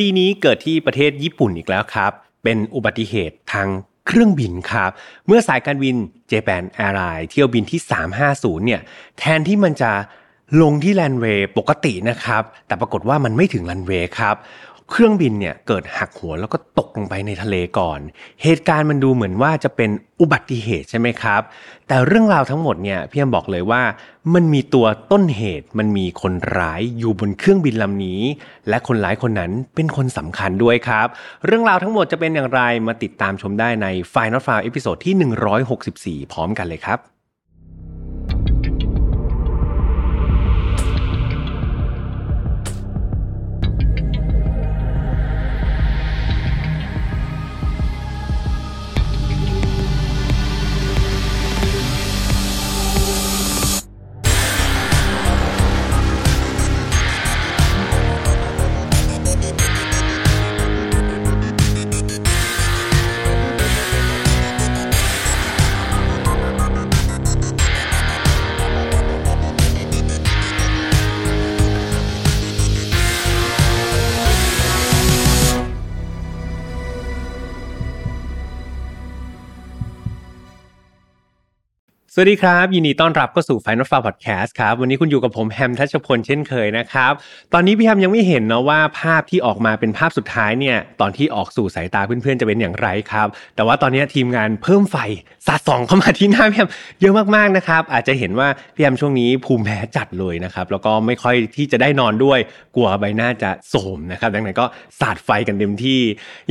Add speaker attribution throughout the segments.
Speaker 1: ดีนี้เกิดที่ประเทศญี่ปุ่นอีกแล้วครับ เป็นอุบัติเหตุทางเครื่องบินครับ เมื่อสายการบิน Japan Airlines เที่ยวบินที่ 350 เนี่ย แทนที่มันจะลงที่แลนเวย์ปกตินะครับ แต่ปรากฏว่ามันไม่ถึงแลนเวย์ครับ เครื่องบินเนี่ยเกิดหักหัวแล้วก็ตกลงไปในทะเลก่อน เหตุการณ์มันดูเหมือนว่าจะเป็นอุบัติเหตุใช่ไหมครับ แต่เรื่องราวทั้งหมดเนี่ยพี่ยมบอกเลยว่า มันมีตัวต้นเหตุมันมีคนร้ายอยู่บนเครื่องบินลำนี้ และคนร้ายคนนั้นเป็นคนสำคัญด้วยครับ เรื่องราวทั้งหมดจะเป็นอย่างไรมาติดตามชมได้ใน File Not Found episode ที่ 164 พร้อมกันเลยครับ สวัสดีครับ ยินดีต้อนรับเข้าสู่ Final f a r Podcast ครับ วันนี้คุณอยู่กับผมแฮมทัชพลเช่นเคยนะครับ ตอนนี้พี่แฮมยังไม่เห็นนะว่าภาพที่ออกมาเป็นภาพสุดท้ายเนี่ย ตอนที่ออกสู่สายตาเพื่อนๆจะเป็นอย่างไรครับ แต่ว่าตอนนี้ทีมงานเพิ่มไฟสาดส่องเข้ามาที่หน้าพี่แฮมเยอะมากๆนะครับ อาจจะเห็นว่าพี่แฮมช่วงนี้ภูมิแพ้จัดเลยนะครับ แล้วก็ไม่ค่อยที่จะได้นอนด้วย กลัวใบหน้าจะโสมนะครับ ดังนั้นก็สาดไฟกันเต็มที่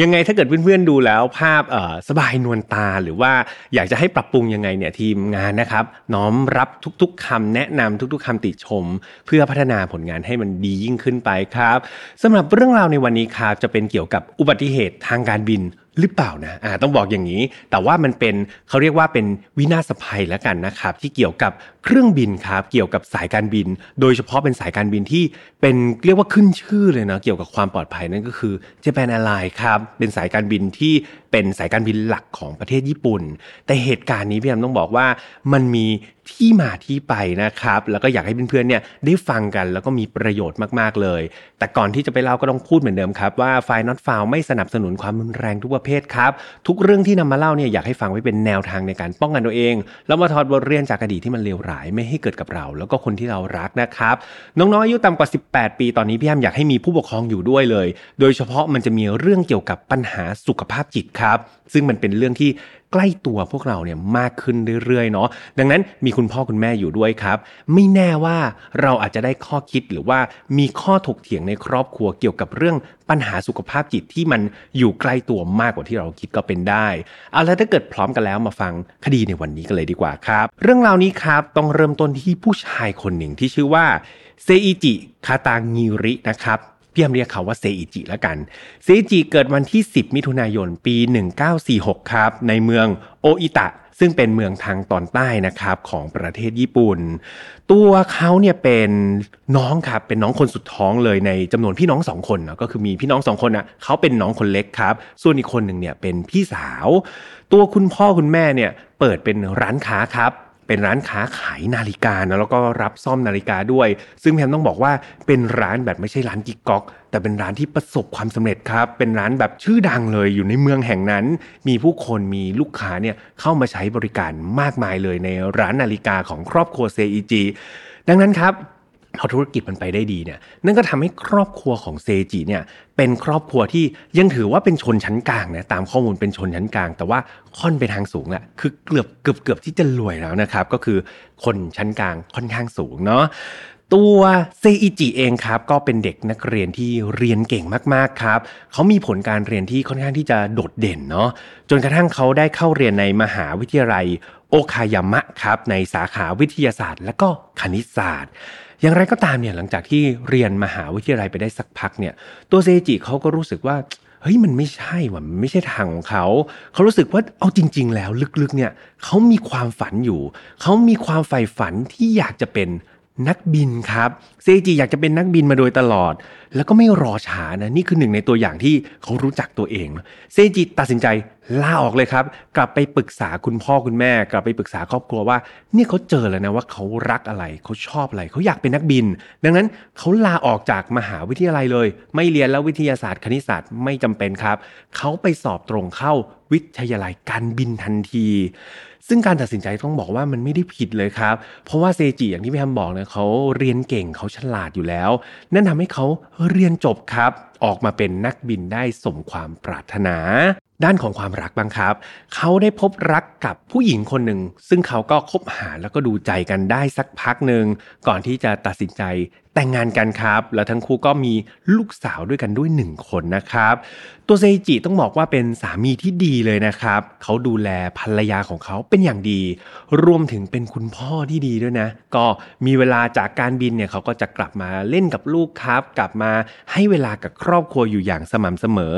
Speaker 1: ยังไงถ้าเกิดเพื่อนๆดูแล้วภาพสบายนวลตาหรือว่าอยากจะให้ปรับปรุงยังไงเนี่ยทีมงานนะครับน้อมรับทุกๆคำแนะนำทุกๆคำติชม เพื่อพัฒนาผลงานให้มันดียิ่งขึ้นไปครับสำหรับเรื่องราวในวันนี้ครับจะเป็นเกี่ยวกับอุบัติเหตุทางการบินหรือเปล่านะอ่าต้องบอกอย่างนี้ แต่ว่ามันเป็นเขาเรียกว่าเป็นวินาศภัยแล้วกันนะครับ ที่เกี่ยวกับ เครื่องบินครับเกี่ยวกับสายการบิน โดยเฉพาะเป็นสายการบินที่เป็นเรียกว่าขึ้นชื่อเลยนะเกี่ยวกับความปลอดภัยนั่นก็คือ Japan Airlines ครับเป็นสายการบินที่เป็นสายการบินหลักของประเทศญี่ปุ่น แต่เหตุการณ์นี้พี่แอมต้องบอกว่ามันมีที่มาที่ไปนะครับ แล้วก็อยากให้เพื่อนๆเนี่ยได้ฟังกันแล้วก็มีประโยชน์มากๆเลย แต่ก่อนที่จะไปเล่าก็ต้องพูดเหมือนเดิมครับว่าไฟน์ not found ไม่สนับสนุนความรุนแรงทุกประเภทครับ ทุกเรื่องที่นำมาเล่าเนี่ยอยากให้ฟังไว้เป็นแนวทางในการป้องกันตัวเอง แล้วมาถอดบทเรียนจากอดีตที่มันเลวร้ายไม่ให้เกิดกับเรา แล้วก็คนที่เรารักนะครับ น้องๆอายุต่ำกว่า 18 ปีตอนนี้พี่แอมอยากให้มีผู้ปกครองอยู่ด้วยเลย โดยเฉพาะมันจะมีเรื่องเกี่ยวกับปัญหาสุขภาพจิตครับซึ่งมันเป็นเรื่องที่ใกล้ตัวพวกเราเนี่ยมากขึ้นเรื่อยๆเนาะดังนั้นมีคุณพ่อคุณแม่อยู่ด้วยครับ ไม่แน่ว่าเราอาจจะได้ข้อคิดหรือว่ามีข้อถกเถียงในครอบครัวเกี่ยวกับเรื่องปัญหาสุขภาพจิตที่มันอยู่ใกล้ตัวมากกว่าที่เราคิดก็เป็นได้เอาแล้วถ้าเกิดพร้อมกันแล้วมาฟังคดีในวันนี้กันเลยดีกว่าครับ เรื่องราวนี้ครับต้องเริ่มต้นที่ผู้ชายคนหนึ่งที่ชื่อว่าเซอิจิคาตางิรินะครับ พี่ยมเรียกเขาว่าเซอิจิแล้วกัน เซอิจิเกิดวันที่ 10 มิถุนายนปี 1946 ครับ ในเมืองโออิตะ ซึ่งเป็นเมืองทางตอนใต้นะครับของประเทศญี่ปุ่น ตัวเขาเนี่ยเป็นน้องครับ เป็นน้องคนสุดท้องเลยในจำนวนพี่น้องสองคนนะก็คือมีพี่น้องสองคนนะเขาเป็นน้องคนเล็กครับ ส่วนอีกคนหนึ่งเนี่ยเป็นพี่สาว ตัวคุณพ่อคุณแม่เนี่ยเปิดเป็นร้านค้าครับ เป็นร้านค้าขายนาฬิกานะแล้วก็รับซ่อมนาฬิกาด้วย ซึ่งแพมต้องบอกว่าเป็นร้านแบบไม่ใช่ร้านกิ๊กก๊อก แต่เป็นร้านที่ประสบความสำเร็จครับ เป็นร้านแบบชื่อดังเลยอยู่ในเมืองแห่งนั้น มีผู้คนมีลูกค้าเนี่ยเข้ามาใช้บริการมากมายเลยในร้านนาฬิกาของครอบครัวเซอีจีดังนั้นครับ พอธุรกิจมันไปได้ดีเนี่ยนั่นก็ทำให้ครอบครัวของเซจิเนี่ยเป็นครอบครัวที่ยังถือว่าเป็นชนชั้นกลางนะตามข้อมูลเป็นชนชั้นกลาง แต่ว่าค่อนไปทางสูงแหละคือเกือบเกือบเกือบที่จะรวยแล้วนะครับ ก็คือคนชั้นกลางค่อนข้างสูงเนาะตัวเซอิจิเองครับก็เป็นเด็กนักเรียนที่เรียนเก่งมากๆครับเขามีผลการเรียนที่ค่อนข้างที่จะโดดเด่นเนาะจนกระทั่งเขาได้เข้าเรียนในมหาวิทยาลัยโอคายามะครับในสาขาวิทยาศาสตร์ และก็คณิตศาสตร์ อย่างไรก็ตามเนี่ยหลังจากที่เรียนมหาวิทยาลัยไปได้สักพักเนี่ยตัวเซจิเขาก็รู้สึกว่าเฮ้ยมันไม่ใช่ว่ะมันไม่ใช่ทางของเขา เขารู้สึกว่าเอาจริง ๆ แล้วลึกๆเนี่ยเขามีความฝันอยู่ เขามีความใฝ่ฝันที่อยากจะเป็น นักบินครับเซจิอยากจะเป็นนักบินมาโดยตลอด แล้วก็ไม่รอช้านะนี่คือหนึ่งในตัวอย่างที่เขารู้จักตัวเองเซจิตัดสินใจลาออกเลยครับ กลับไปปรึกษาคุณพ่อคุณแม่ กลับไปปรึกษาครอบครัวว่าเนี่ยเขาเจอแล้วนะว่าเขารักอะไรเขาชอบอะไรเขาอยากเป็นนักบิน ดังนั้นเขาลาออกจากมหาวิทยาลัยเลย ไม่เรียนแล้ววิทยาศาสตร์คณิตศาสตร์ไม่จำเป็นครับเขาไปสอบตรงเข้าวิทยาลัยการบินทันที ซึ่งการตัดสินใจต้องบอกว่ามันไม่ได้ผิดเลยครับ เพราะว่าเซจิอย่างที่พี่แฮมบอกนะเขาเรียนเก่งเขาฉลาดอยู่แล้ว นั่นทำให้เขาเรียนจบครับ ออกมาเป็นนักบินได้สมความปรารถนา ด้านของความรักบ้างครับ เขาได้พบรักกับผู้หญิงคนหนึ่ง ซึ่งเขาก็คบหาแล้วก็ดูใจกันได้สักพักหนึ่ง ก่อนที่จะตัดสินใจแต่งงานกันครับ แล้วทั้งคู่ก็มีลูกสาวด้วยกันด้วยหนึ่งคนนะครับ ตัวเซจิต้องบอกว่าเป็นสามีที่ดีเลยนะครับ เขาดูแลภรรยาของเขาเป็นอย่างดี รวมถึงเป็นคุณพ่อที่ดีด้วยนะ ก็มีเวลาจากการบินเนี่ยเขาก็จะกลับมาเล่นกับลูกครับ กลับมาให้เวลากับครอบครัวอยู่อย่างสม่ำเสมอ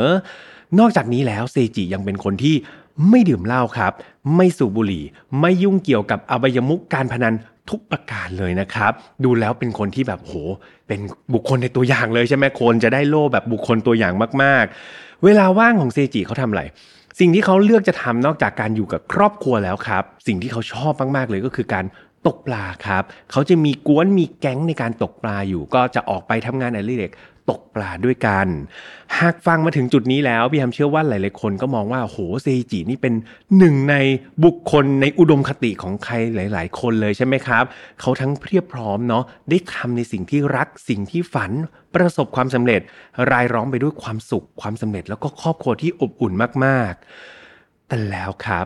Speaker 1: นอกจากนี้แล้วเซจิยังเป็นคนที่ไม่ดื่มเหล้าครับ ไม่สูบบุหรี่ ไม่ยุ่งเกี่ยวกับอบายมุกการพนันทุกประการเลยนะครับ ดูแล้วเป็นคนที่แบบโห เป็นบุคคลในตัวอย่างเลยใช่ไหมคนจะได้โล่แบบบุคคลตัวอย่างมาก ๆ เวลาว่างของเซจิเขาทำอะไรสิ่งที่เขาเลือกจะทำนอกจากการอยู่กับครอบครัวแล้วครับ สิ่งที่เขาชอบมากๆเลยก็คือการตกปลาครับ เขาจะมีกวนมีแก๊งในการตกปลาอยู่ ก็จะออกไปทำงานอดิเรก ตกปลาด้วยกัน หากฟังมาถึงจุดนี้แล้วพี่ฮัมเชื่อว่าหลาย ๆ คนก็มองว่าโหเซจินี่เป็นหนึ่งในบุคคลในอุดมคติของใครหลาย ๆ คนเลยใช่ไหมครับ เขาทั้งเพียบพร้อมเนาะได้ทำในสิ่งที่รักสิ่งที่ฝันประสบความสำเร็จ รายล้อมไปด้วยความสุขความสำเร็จ แล้วก็ครอบครัวที่อบอุ่นมาก ๆ แต่แล้วครับ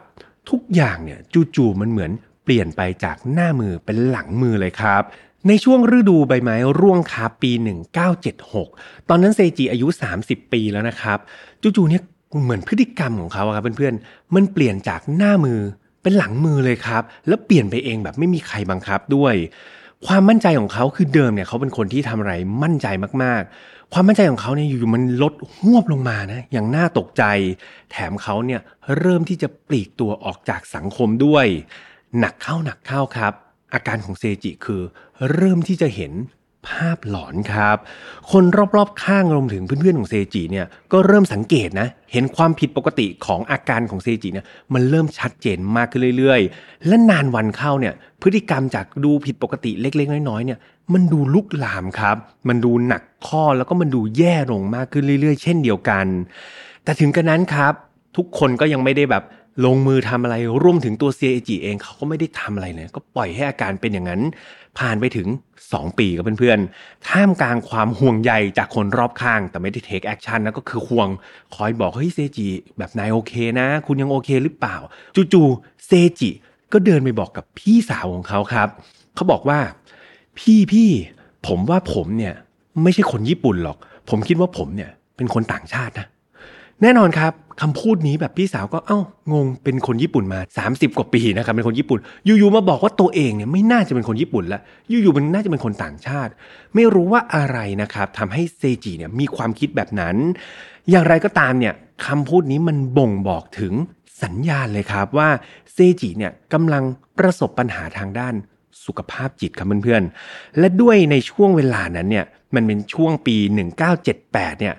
Speaker 1: ทุกอย่างเนี่ยจู่ๆมันเหมือนเปลี่ยนไปจากหน้ามือเป็นหลังมือเลยครับ ในช่วงฤดูใบไม้ร่วงครับปี 1976 ตอนนั้นเซจิอายุ 30 ปีแล้วนะครับ จู่ๆเนี่ยเหมือนพฤติกรรมของเขาครับเพื่อนๆ มันเปลี่ยนจากหน้ามือเป็นหลังมือเลยครับ แล้วเปลี่ยนไปเองแบบไม่มีใครบังคับด้วย ความมั่นใจของเขาคือเดิมเนี่ยเขาเป็นคนที่ทำอะไรมั่นใจมากๆ ความมั่นใจของเขาเนี่ยอยู่ๆมันลดหวบลงมานะอย่างน่าตกใจ แถมเขาเนี่ยเริ่มที่จะปลีกตัวออกจากสังคมด้วย หนักเข้าหนักเข้าครับ อาการของเซจิคือ เริ่มที่จะเห็นภาพหลอนครับ คนรอบๆข้างรวมถึงเพื่อนๆของเซจิเนี่ยก็เริ่มสังเกตนะ เห็นความผิดปกติของอาการของเซจิเนี่ยมันเริ่มชัดเจนมากขึ้นเรื่อยๆ และนานวันเข้าเนี่ยพฤติกรรมจากดูผิดปกติเล็กๆ น้อยๆเนี่ยมันดูลุกลามครับ มันดูหนักข้อแล้วก็มันดูแย่ลงมากขึ้นเรื่อยๆ เช่นเดียวกัน แต่ถึงกระนั้นครับ ทุกคนก็ยังไม่ได้แบบ ลงมือทำอะไรรวมถึงตัวเซียจิเองเขาก็ไม่ได้ทำอะไรเลยก็ปล่อยให้อาการเป็นอย่างนั้น ผ่านไปถึง 2 ปีกับเพื่อนๆท่ามกลางความห่วงใยจากคนรอบข้าง แต่ไม่ได้ take action นะก็คือห่วงคอยบอกเฮ้ยเซจิแบบนายโอเคนะ คุณยังโอเคหรือเปล่า จู่ๆเซจิก็เดินไปบอกกับพี่สาวของเขาครับ เขาบอกว่า พี่พี่ผมว่าผมเนี่ยไม่ใช่คนญี่ปุ่นหรอก ผมคิดว่าผมเนี่ยเป็นคนต่างชาตินะ แน่นอนครับคำพูดนี้แบบพี่สาวก็เอ้างงเป็นคนญี่ปุ่นมา 30 กว่าปีนะครับเป็นคนญี่ปุ่น อยู่ๆมาบอกว่าตัวเองเนี่ยไม่น่าจะเป็นคนญี่ปุ่นละอยู่ๆมันน่าจะเป็นคนต่างชาติ ไม่รู้ว่าอะไรนะครับทำให้เซจิเนี่ยมีความคิดแบบนั้น อย่างไรก็ตามเนี่ยคำพูดนี้มันบ่งบอกถึงสัญญาณเลยครับว่าเซจิเนี่ยกำลังประสบปัญหาทางด้านสุขภาพจิตครับเพื่อนๆ และด้วยในช่วงเวลานั้นเนี่ยมันเป็นช่วงปี 1978 เนี่ย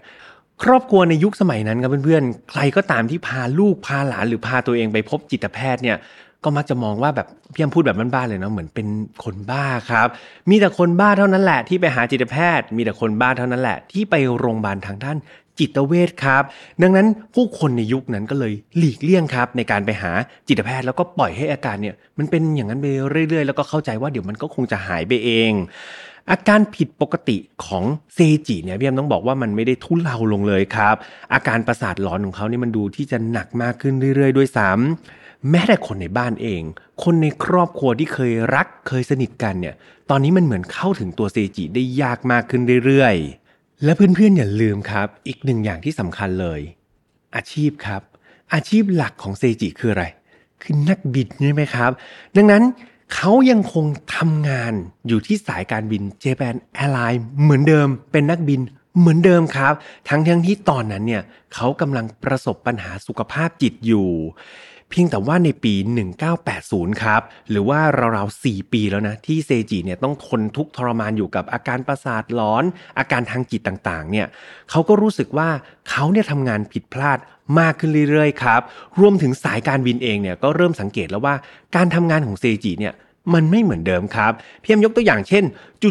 Speaker 1: ครอบครัวในยุคสมัยนั้นครับเพื่อนๆ ใครก็ตามที่พาลูกพาหลานหรือพาตัวเองไปพบจิตแพทย์เนี่ยก็มักจะมองว่าแบบพี่ยมพูดแบบบ้านๆเลยเนาะเหมือนเป็นคนบ้าครับ มีแต่คนบ้าเท่านั้นแหละที่ไปหาจิตแพทย์ มีแต่คนบ้าเท่านั้นแหละ ที่ไปโรงพยาบาลทางด้านจิตเวชครับ ดังนั้นผู้คนในยุคนั้นก็เลยหลีกเลี่ยงครับ ในการไปหาจิตแพทย์แล้วก็ปล่อยให้อาการเนี่ย มันเป็นอย่างนั้นไปเรื่อยๆ แล้วก็เข้าใจว่าเดี๋ยวมันก็คงจะหายไปเอง อาการผิดปกติของเซจิเนี่ยพี่แอมต้องบอกว่ามันไม่ได้ทุเลาลงเลยครับ อาการประสาทหลอนของเขานี่มันดูที่จะหนักมากขึ้นเรื่อยๆ ด้วยซ้ำแม้แต่คนในบ้านเอง คนในครอบครัวที่เคยรักเคยสนิทกันเนี่ย ตอนนี้มันเหมือนเข้าถึงตัวเซจิได้ยากมากขึ้นเรื่อยๆ และเพื่อนๆอย่าลืมครับ อีกหนึ่งอย่างที่สำคัญเลย อาชีพครับ อาชีพหลักของเซจิคืออะไรคือนักบินใช่ไหมครับ ดังนั้น เขายังคงทำงานอยู่ที่สายการบิน Japan Airlines เหมือนเดิม เป็นนักบินเหมือนเดิมครับ ทั้งทั้งที่ตอนนั้นเนี่ยเขากำลังประสบปัญหาสุขภาพจิตอยู่ เพียงแต่ว่าในปี 1980 ครับ หรือว่าราวๆ 4 ปีแล้วนะ ที่เซจิเนี่ยต้องทนทุกข์ทรมานอยู่กับอาการประสาทหลอน อาการทางจิตต่างๆ เนี่ยเขาก็รู้สึกว่าเขาเนี่ยทำงานผิดพลาดมากขึ้นเรื่อยๆ ครับ รวมถึงสายการบินเองเนี่ยก็เริ่มสังเกตแล้วว่าการทำงานของเซจิเนี่ยมันไม่เหมือนเดิมครับเพียงยกตัวอย่างเช่น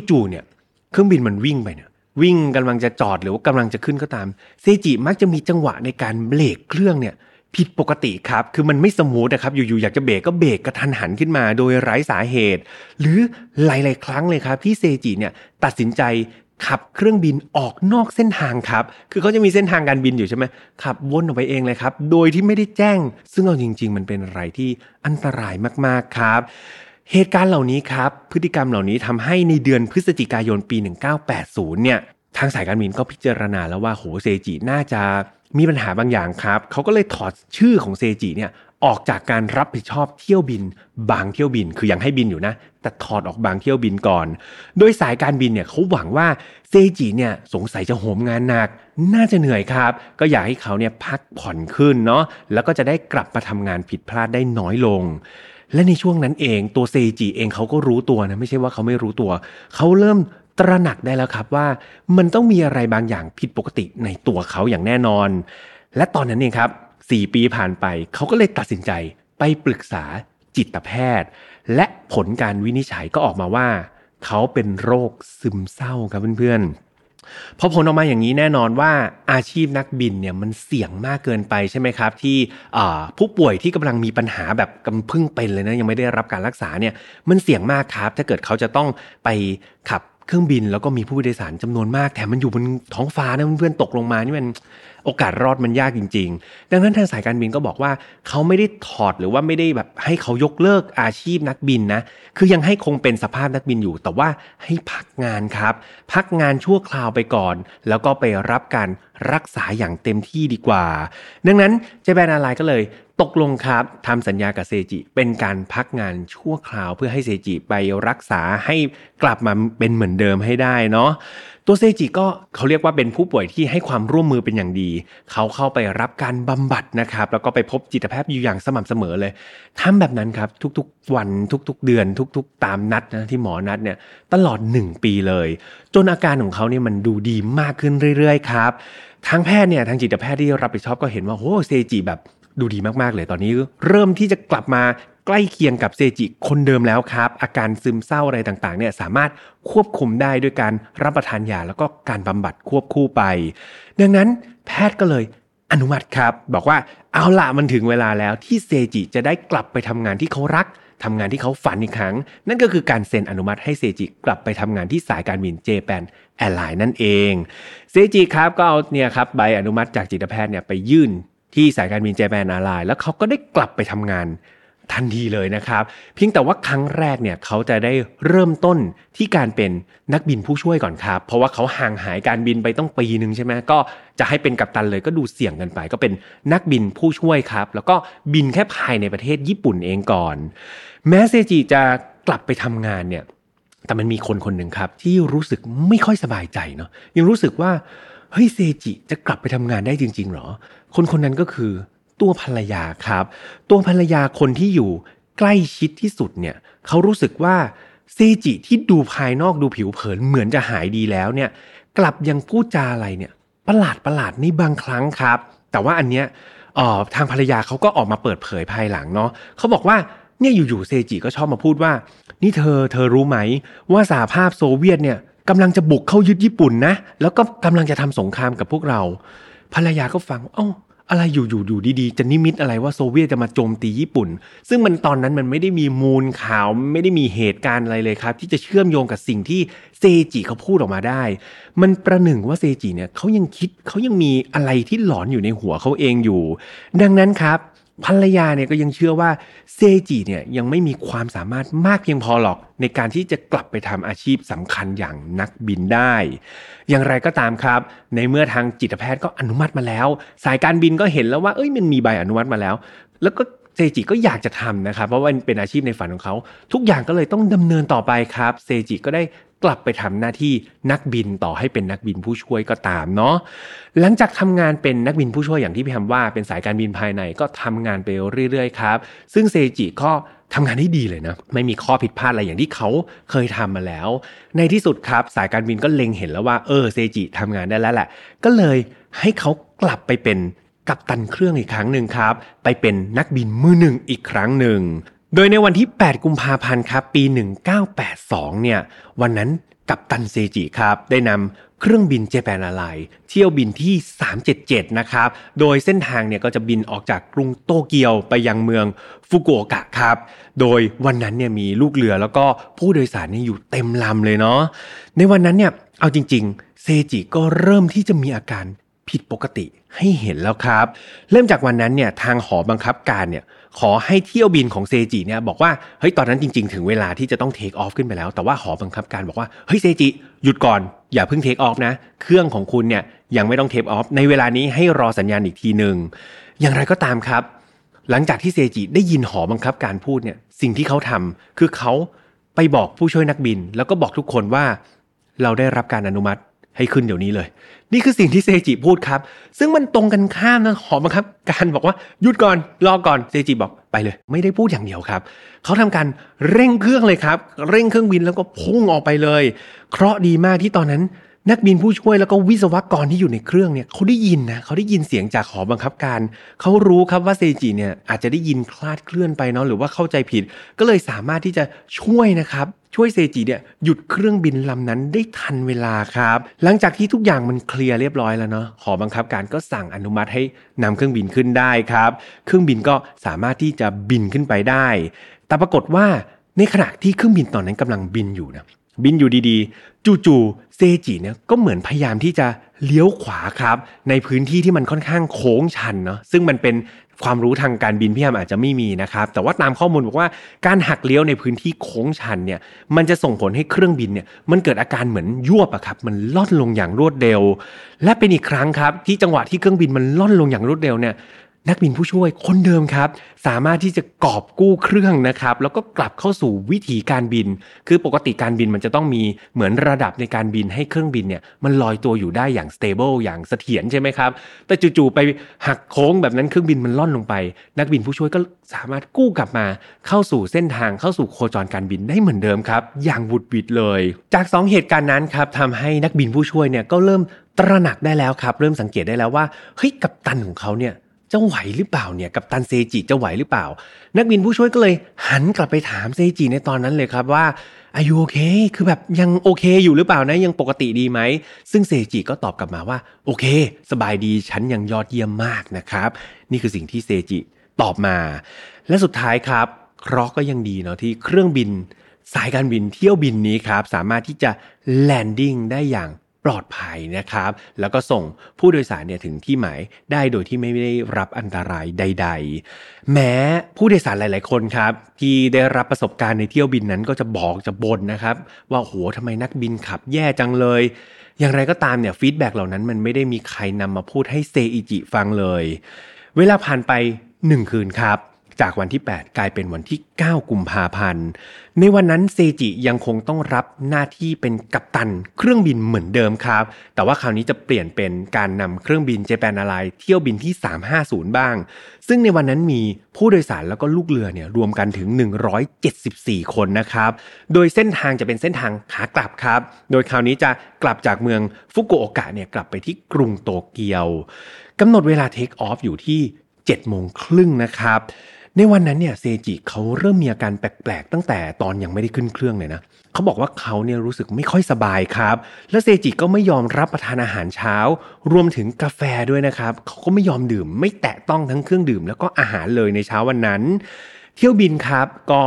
Speaker 1: จู่ๆเนี่ยเครื่องบินมันวิ่งไปเนี่ยวิ่งกำลังจะจอดหรือว่ากำลังจะขึ้นก็ตาม เซจิมักจะมีจังหวะในการเบรกเครื่องเนี่ย ผิดปกติครับ คือมันไม่ smooth นะครับ อยู่ๆ อยากจะเบรกก็เบรกกระทันหันขึ้นมา โดยไร้สาเหตุ หรือหลายๆ ครั้งเลยครับที่เซจิเนี่ยตัดสินใจขับเครื่องบินออกนอกเส้นทางครับ คือเขาจะมีเส้นทางการบินอยู่ใช่ไหมขับวนออกไปเองเลยครับ โดยที่ไม่ได้แจ้ง ซึ่งเอาจริง ๆ มันเป็นอะไรที่อันตรายมากๆ ครับเหตุการณ์เหล่านี้ครับ พฤติกรรมเหล่านี้ทำให้ในเดือนพฤศจิกายนปี 1980 เนี่ย ทางสายการบินก็พิจารณาแล้วว่าโหเซจิน่าจะ มีปัญหาบางอย่างครับ เขาก็เลยถอดชื่อของเซจิเนี่ยออกจากการรับผิดชอบเที่ยวบิน บางเที่ยวบินคือยังให้บินอยู่นะ แต่ถอดออกบางเที่ยวบินก่อน โดยสายการบินเนี่ยเขาหวังว่าเซจิเนี่ยสงสัยจะโหมงานหนัก น่าจะเหนื่อยครับ ก็อยากให้เขาเนี่ยพักผ่อนขึ้นเนาะแล้วก็จะได้กลับมาทำงานผิดพลาดได้น้อยลง และในช่วงนั้นเองตัวเซจิเองเขาก็รู้ตัวนะไม่ใช่ว่าเขาไม่รู้ตัว เขาเริ่ม ตระหนักได้แล้วครับว่ามันต้องมีอะไรบางอย่างผิดปกติในตัวเขาอย่างแน่นอน และตอนนั้นเองครับ4ปีผ่านไปเขาก็เลยตัดสินใจไปปรึกษาจิตแพทย์ และผลการวินิจฉัยก็ออกมาว่า เขาเป็นโรคซึมเศร้าครับเพื่อนๆพอผลออกมาอย่างนี้แน่นอนว่าอาชีพนักบินเนี่ยมันเสี่ยงมากเกินไปใช่ไหมครับ ที่ผู้ป่วยที่กำลังมีปัญหาแบบกำพึ่งเป็นเลยนะยังไม่ได้รับการรักษาเนี่ยมันเสี่ยงมากครับ ถ้าเกิดเขาจะต้องไปขับ เครื่องบินแล้วก็มีผู้โดยสารจำนวนมากแถมมันอยู่บนท้องฟ้านะเพื่อนๆตกลงมานี่มันโอกาสรอดมันยากจริง ๆ ดังนั้นทางสายการบินก็บอกว่าเขาไม่ได้ถอดหรือว่าไม่ได้แบบให้เขายกเลิกอาชีพนักบินนะคือยังให้คงเป็นสภาพนักบินอยู่ แต่ว่าให้พักงานครับ พักงานชั่วคราวไปก่อน แล้วก็ไปรับการรักษาอย่างเต็มที่ดีกว่า ดังนั้นเจแปนอไลน์ก็เลย ตกลงครับทำสัญญากับเซจิเป็นการพักงานชั่วคราวเพื่อให้เซจิไปรักษาให้กลับมาเป็นเหมือนเดิมให้ได้เนาะตัวเซจิก็เขาเรียกว่าเป็นผู้ป่วยที่ให้ความร่วมมือเป็นอย่างดี เขาเข้าไปรับการบำบัดนะครับ แล้วก็ไปพบจิตแพทย์อยู่อย่างสม่ำเสมอเลยทำแบบนั้นครับทุกๆวันทุก ๆ เดือน ทุก ๆ ตามนัดนะที่หมอนัดเนี่ยตลอด 1 ปีเลย จนอาการของเขาเนี่ยมันดูดีมากขึ้นเรื่อยๆครับทางแพทย์เนี่ยทางจิตแพทย์ที่รับผิดชอบก็เห็นว่าโอ้เซจิแบบ ดูดีมากๆเลยตอนนี้ เริ่มที่จะกลับมาใกล้เคียงกับเซจิคนเดิมแล้วครับ อาการซึมเศร้าอะไรต่างๆเนี่ยสามารถควบคุมได้ด้วยการรับประทานยาแล้วก็การบำบัดควบคู่ไป ดังนั้นแพทย์ก็เลยอนุมัติครับ บอกว่าเอาละมันถึงเวลาแล้วที่เซจิจะได้กลับไปทำงานที่เขารักทำงานที่เขาฝันอีกครั้ง นั่นก็คือการเซ็นอนุมัติให้เซจิกลับไปทำงานที่สายการบิน Japan Airlines นั่นเองเซจิครับก็เอาเนี่ยครับใบอนุมัติจากจิตแพทย์เนี่ยไปยื่น ที่สายการบิน Japan Airlines แล้วเขาก็ได้กลับไปทำงานทันทีเลยนะครับ เพียงแต่ว่าครั้งแรกเนี่ยเขาจะได้เริ่มต้นที่การเป็นนักบินผู้ช่วยก่อนครับ เพราะว่าเขาห่างหายการบินไปตั้งปีหนึ่งใช่ไหมก็จะให้เป็นกัปตันเลยก็ดูเสี่ยงเกินไป ก็เป็นนักบินผู้ช่วยครับ แล้วก็บินแค่ภายในประเทศญี่ปุ่นเองก่อน แม้เซจิจะกลับไปทำงานเนี่ยแต่มันมีคนคนหนึ่งครับ ที่รู้สึกไม่ค่อยสบายใจเนาะยังรู้สึกว่าเฮ้ยเซจิจะกลับไปทำงานได้จริง ๆ หรอ คนคนนั้นก็คือตัวภรรยาครับ ตัวภรรยาคนที่อยู่ใกล้ชิดที่สุดเนี่ยเขารู้สึกว่าเซจิที่ดูภายนอกดูผิวเผินเหมือนจะหายดีแล้วเนี่ย กลับยังพูดจาอะไรเนี่ยประหลาดประหลาดในบางครั้งครับ แต่ว่าอันเนี้ยออทางภรรยาเขาก็ออกมาเปิดเผยภายหลังเนาะเขาบอกว่าเนี่ยอยู่ๆเซจิก็ชอบมาพูดว่า นี่เธอเธอรู้ไหม ว่าสหภาพโซเวียตเนี่ยกำลังจะบุกเข้ายึดญี่ปุ่นนะ แล้วก็กำลังจะทำสงครามกับพวกเรา ภรรยาก็ฟังเอ้าอะไรอยู่อยู่อยู่ดีๆ จะนิมิตอะไรว่าโซเวียตจะมาโจมตีญี่ปุ่น ซึ่งมันตอนนั้นมันไม่ได้มีมูลข่าวไม่ได้มีเหตุการณ์อะไรเลยครับ ที่จะเชื่อมโยงกับสิ่งที่เซจิเขาพูดออกมาได้ มันประหนึ่งว่าเซจิเนี่ยเขายังคิดเขายังมีอะไรที่หลอนอยู่ในหัวเขาเองอยู่ ดังนั้นครับ ภรรยาเนี่ยก็ยังเชื่อว่าเซจิเนี่ยยังไม่มีความสามารถมากเพียงพอหรอก ในการที่จะกลับไปทำอาชีพสำคัญอย่างนักบินได้ อย่างไรก็ตามครับ ในเมื่อทางจิตแพทย์ก็อนุมัติมาแล้ว สายการบินก็เห็นแล้วว่าเอ้ยมันมีใบอนุมัติมาแล้ว แล้วก็ เซจิก็อยากจะทำนะครับเพราะว่าเป็นอาชีพในฝันของเขา ทุกอย่างก็เลยต้องดำเนินต่อไปครับ เซจิก็ได้กลับไปทำหน้าที่นักบินต่อให้เป็นนักบินผู้ช่วยก็ตามเนาะหลังจากทำงานเป็นนักบินผู้ช่วยอย่างที่พี่ทำว่าเป็นสายการบินภายในก็ทำงานไปเรื่อยๆครับ ซึ่งเซจิก็ทำงานได้ดีเลยนะ ไม่มีข้อผิดพลาดอะไรอย่างที่เขาเคยทำมาแล้ว ในที่สุดครับ สายการบินก็เล็งเห็นแล้วว่าเออเซจิทำงานได้แล้วแหละ ก็เลยให้เขากลับไปเป็น กัปตันเครื่องอีกครั้งหนึ่งครับ ไปเป็นนักบินมือหนึ่งอีกครั้งหนึ่ง โดยในวันที่ 8 กุมภาพันธ์ครับ ปี 1982 เนี่ย วันนั้นกัปตันเซจิครับ ได้นำเครื่องบินเจแปนอะไลเที่ยวบินที่ 377 นะครับ โดยเส้นทางเนี่ยก็จะบินออกจากกรุงโตเกียวไปยังเมืองฟุกุโอกะครับ โดยวันนั้นเนี่ยมีลูกเรือแล้วก็ผู้โดยสารเนี่ยอยู่เต็มลำเลยเนาะ ในวันนั้นเนี่ยเอาจริง ๆ เซจิก็เริ่มที่จะมีอาการ ผิดปกติให้เห็นแล้วครับ เริ่มจากวันนั้นเนี่ยทางหอบังคับการเนี่ยขอให้เที่ยวบินของเซจิเนี่ยบอกว่าเฮ้ยตอนนั้นจริง ๆ ถึงเวลาที่จะต้อง take off ขึ้นไปแล้ว แต่ว่าหอบังคับการบอกว่าเฮ้ยเซจิหยุดก่อนอย่าเพิ่ง take off นะ เครื่องของคุณเนี่ยยังไม่ต้อง take off ในเวลานี้ให้รอสัญญาณอีกทีหนึ่งอย่างไรก็ตามครับ หลังจากที่เซจิได้ยินหอบังคับการพูดเนี่ยสิ่งที่เขาทำคือเขาไปบอกผู้ช่วยนักบิน แล้วก็บอกทุกคนว่าเราได้รับการอนุมัติ ให้ขึ้นเดี๋ยวนี้เลย นี่คือสิ่งที่เซจิพูดครับ ซึ่งมันตรงกันข้ามนะหอบังคับ การบอกว่าหยุดก่อนรอก่อนเซจิบอกไปเลย ไม่ได้พูดอย่างเดียวครับ เขาทำการเร่งเครื่องเลยครับ เร่งเครื่องบินแล้วก็พุ่งออกไปเลย เคราะดีมากที่ตอนนั้น นักบินผู้ช่วยแล้วก็วิศวกรที่อยู่ในเครื่องเนี่ยเขาได้ยินนะเขาได้ยินเสียงจากหอบังคับการ เขารู้ครับว่าเซจิเนี่ยอาจจะได้ยินคลาดเคลื่อนไปเนาะหรือว่าเข้าใจผิด ก็เลยสามารถที่จะช่วยนะครับ ช่วยเซจิเนี่ยหยุดเครื่องบินลำนั้นได้ทันเวลาครับ หลังจากที่ทุกอย่างมันเคลียร์เรียบร้อยแล้วเนาะหอบังคับการก็สั่งอนุมัติให้นำเครื่องบินขึ้นได้ครับ เครื่องบินก็สามารถที่จะบินขึ้นไปได้ แต่ปรากฏว่าในขณะที่เครื่องบินตอนนั้นกำลังบินอยู่นะบินอยู่ดีๆ จู่ๆเซจิเนี่ยก็เหมือนพยายามที่จะเลี้ยวขวาครับ ในพื้นที่ที่มันค่อนข้างโค้งชันเนาะซึ่งมันเป็น ความรู้ทางการบินพี่ยามอาจจะไม่มีนะครับ แต่ว่าตามข้อมูลบอกว่าการหักเลี้ยวในพื้นที่โค้งชันเนี่ยมันจะส่งผลให้เครื่องบินเนี่ยมันเกิดอาการเหมือนยั่วอะครับ มันล่อนลงอย่างรวดเร็ว และเป็นอีกครั้งครับ ที่จังหวะที่เครื่องบินมันล่อนลงอย่างรวดเร็วเนี่ย นักบินผู้ช่วยคนเดิมครับ สามารถที่จะกอบกู้เครื่องนะครับ แล้วก็กลับเข้าสู่วิถีการบิน คือปกติการบินมันจะต้องมีเหมือนระดับในการบินให้เครื่องบินเนี่ยมันลอยตัวอยู่ได้อย่าง stable อย่างเสถียรใช่ไหมครับ แต่จู่ๆไปหักโค้งแบบนั้นเครื่องบินมันล่อนลงไป นักบินผู้ช่วยก็สามารถกู้กลับมาเข้าสู่เส้นทางเข้าสู่โคจรการบินได้เหมือนเดิมครับ อย่างบุดวิดเลย จาก 2 เหตุการณ์นั้นครับทำให้นักบินผู้ช่วยเนี่ยก็เริ่มตระหนักได้แล้วครับ เริ่มสังเกตได้แล้วว่าเฮ้ยกัปตันของเขาเนี่ย จะไหวหรือเปล่าเนี่ยกับตันเซจิจะไหวหรือเปล่า นักบินผู้ช่วยก็เลยหันกลับไปถามเซจิในตอนนั้นเลยครับว่าอายุโอเค คือแบบยังโอเคอยู่หรือเปล่านะยังปกติดีไหม ซึ่งเซจิก็ตอบกลับมาว่า โอเค สบายดีฉันยังยอดเยี่ยมมากนะครับ นี่คือสิ่งที่เซจิตอบมา และสุดท้ายครับเคราะห์ก็ยังดีเนาะที่เครื่องบิน สายการบินเที่ยวบินนี้ครับ สามารถที่จะแลนดิ้งได้อย่าง ปลอดภัยนะครับ แล้วก็ส่งผู้โดยสารเนี่ยถึงที่หมายได้โดยที่ไม่ได้รับอันตรายใด ๆ แม้ผู้โดยสารหลาย ๆ คนครับที่ได้รับประสบการณ์ในเที่ยวบินนั้นก็จะบอกจะบ่นนะครับ ว่าโหทำไมนักบินขับแย่จังเลย อย่างไรก็ตามเนี่ย feedback เหล่านั้นมันไม่ได้มีใครนำมาพูดให้เซอิจิฟังเลย เวลาผ่านไป 1 คืนครับ จากวันที่ 8 กลายเป็นวันที่ 9 กุมภาพันธ์ ในวันนั้นเซจิยังคงต้องรับหน้าที่เป็นกัปตันเครื่องบินเหมือนเดิมครับ แต่ว่าคราวนี้จะเปลี่ยนเป็นการนำเครื่องบิน Japan Airlines เที่ยวบินที่ 350 บ้าง ซึ่งในวันนั้นมีผู้โดยสารแล้วก็ลูกเรือเนี่ยรวมกันถึง 174 คนนะครับ โดยเส้นทางจะเป็นเส้นทางขากลับครับ โดยคราวนี้จะกลับจากเมืองฟุกุโอกะเนี่ยกลับไปที่กรุงโตเกียวกำหนดเวลาเทคออฟอยู่ที่7โมงครึ่งนะครับ ในวันนั้นเนี่ยเซจิเขาเริ่มมีอาการแปลกๆตั้งแต่ตอนยังไม่ได้ขึ้นเครื่องเลยนะเขาบอกว่าเขาเนี่ยรู้สึกไม่ค่อยสบายครับ และเซจิก็ไม่ยอมรับประทานอาหารเช้า รวมถึงกาแฟด้วยนะครับเขาก็ไม่ยอมดื่ม ไม่แตะต้องทั้งเครื่องดื่ม แล้วก็อาหารเลยในเช้าวันนั้น เที่ยวบินครับก็